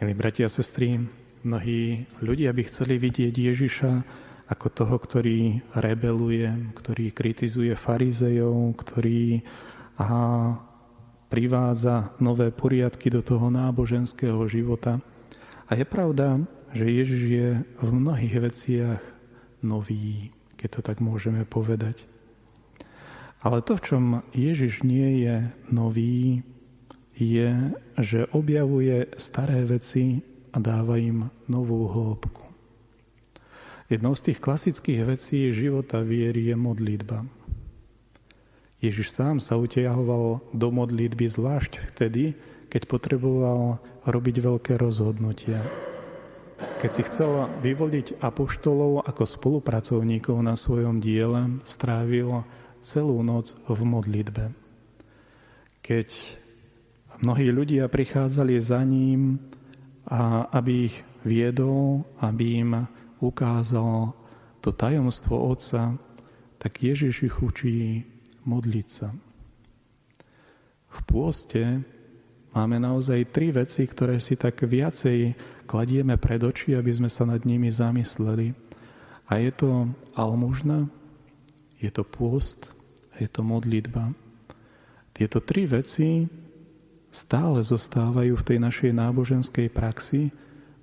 Milí bratia a sestry, mnohí ľudia by chceli vidieť Ježiša ako toho, ktorý rebeluje, ktorý kritizuje farizejov, ktorý a privádza nové poriadky do toho náboženského života. A je pravda, že Ježiš je v mnohých veciach nový, keď to tak môžeme povedať. Ale to, v čom Ježiš nie je nový, je, že objavuje staré veci a dáva im novú hĺbku. Jednou z tých klasických vecí života viery je modlitba. Ježiš sám sa utiahoval do modlitby zvlášť vtedy, keď potreboval robiť veľké rozhodnutia. Keď si chcel vyvoliť apoštolov ako spolupracovníkov na svojom diele, strávil celú noc v modlitbe. Keď Mnohí ľudia prichádzali za ním, a aby ich viedol, aby im ukázal to tajomstvo Otca, tak Ježiš ich učí modliť sa. V pôste máme naozaj tri veci, ktoré si tak viacej kladieme pred oči, aby sme sa nad nimi zamysleli. A je to almužna, je to pôst, je to modlitba. Tieto tri veci stále zostávajú v tej našej náboženskej praxi,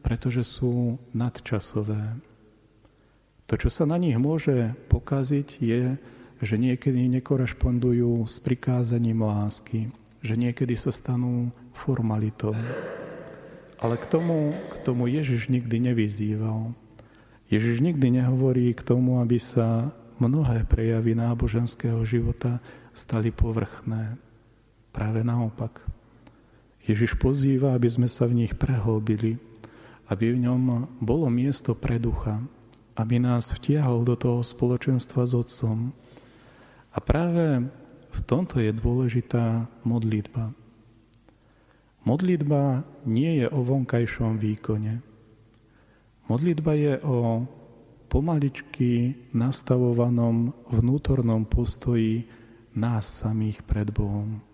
pretože sú nadčasové. To, čo sa na nich môže pokaziť, je, že niekedy nekorešpondujú s prikázaním lásky, že niekedy sa stanú formalitou. Ale k tomu, k tomu Ježiš nikdy nevyzýval. Ježiš nikdy nehovorí k tomu, aby sa mnohé prejavy náboženského života stali povrchné. Práve naopak. Ježiš pozýva, aby sme sa v nich prehlbili, aby v ňom bolo miesto pre ducha, aby nás vtiahol do toho spoločenstva s Otcom. A práve v tomto je dôležitá modlitba. Modlitba nie je o vonkajšom výkone. Modlitba je o pomaličky nastavovanom vnútornom postoji nás samých pred Bohom.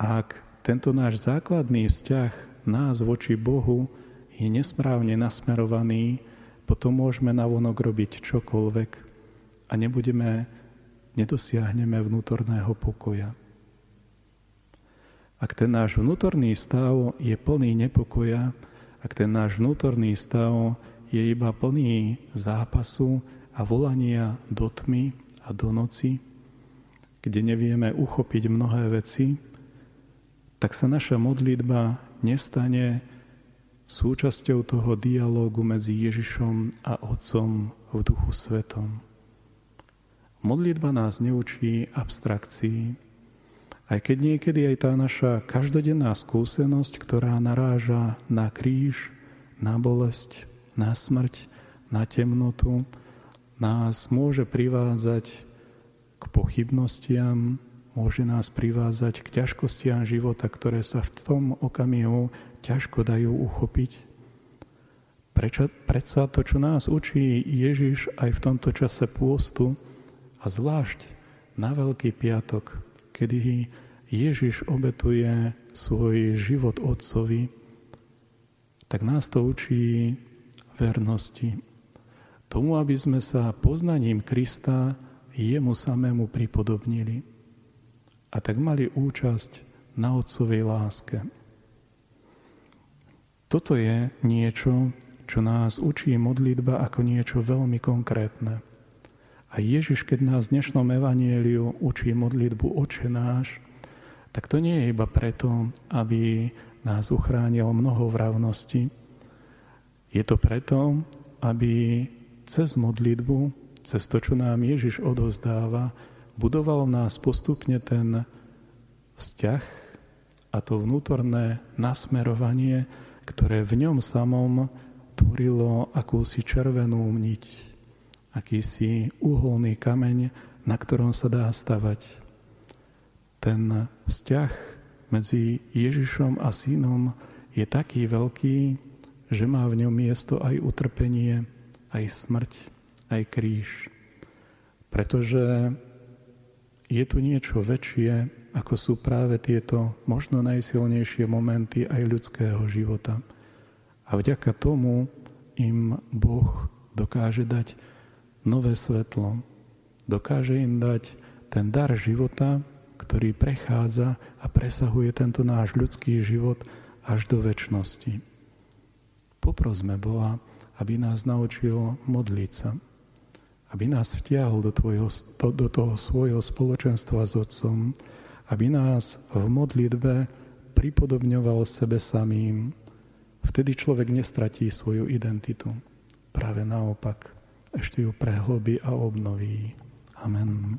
Ak tento náš základný vzťah nás voči Bohu je nesprávne nasmerovaný, potom môžeme navonok robiť čokoľvek a nebudeme, nedosiahneme vnútorného pokoja. Ak ten náš vnútorný stav je plný nepokoja, ak ten náš vnútorný stav je iba plný zápasu a volania do tmy a do noci, kde nevieme uchopiť mnohé veci, tak sa naša modlitba nestane súčasťou toho dialógu medzi Ježišom a Otcom v Duchu Svetom. Modlitba nás neučí abstrakcii, aj keď niekedy aj tá naša každodenná skúsenosť, ktorá naráža na kríž, na bolesť, na smrť, na temnotu, nás môže privázať k pochybnostiam, môže nás privázať k ťažkostiam života, ktoré sa v tom okamihu ťažko dajú uchopiť. Prečo, predsa to, čo nás učí Ježiš aj v tomto čase pôstu a zvlášť na Veľký piatok, kedy Ježiš obetuje svoj život Otcovi, tak nás to učí vernosti. Tomu, aby sme sa poznaním Krista jemu samému pripodobnili a tak mali účasť na Otcovej láske. Toto je niečo, čo nás učí modlitba ako niečo veľmi konkrétne. A Ježiš, keď nás v dnešnom evanieliu učí modlitbu Oče náš, tak to nie je iba preto, aby nás uchránil mnoho vravnosti. Je to preto, aby cez modlitbu, cez to, čo nám Ježiš odozdáva, budoval v nás postupne ten vzťah a to vnútorné nasmerovanie, ktoré v ňom samom tvorilo akúsi červenú niť, akýsi uholný kameň, na ktorom sa dá stavať. Ten vzťah medzi Ježišom a synom je taký veľký, že má v ňom miesto aj utrpenie, aj smrť, aj kríž. Pretože je tu niečo väčšie, ako sú práve tieto možno najsilnejšie momenty aj ľudského života. A vďaka tomu im Boh dokáže dať nové svetlo, dokáže im dať ten dar života, ktorý prechádza a presahuje tento náš ľudský život až do väčšnosti. Poprosme Boha, aby nás naučil modliť sa, aby nás vtiahol do, tvojho, do, do toho svojho spoločenstva s Otcom, aby nás v modlitbe pripodobňoval sebe samým. Vtedy človek nestratí svoju identitu. Práve naopak, ešte ju prehlbí a obnoví. Amen.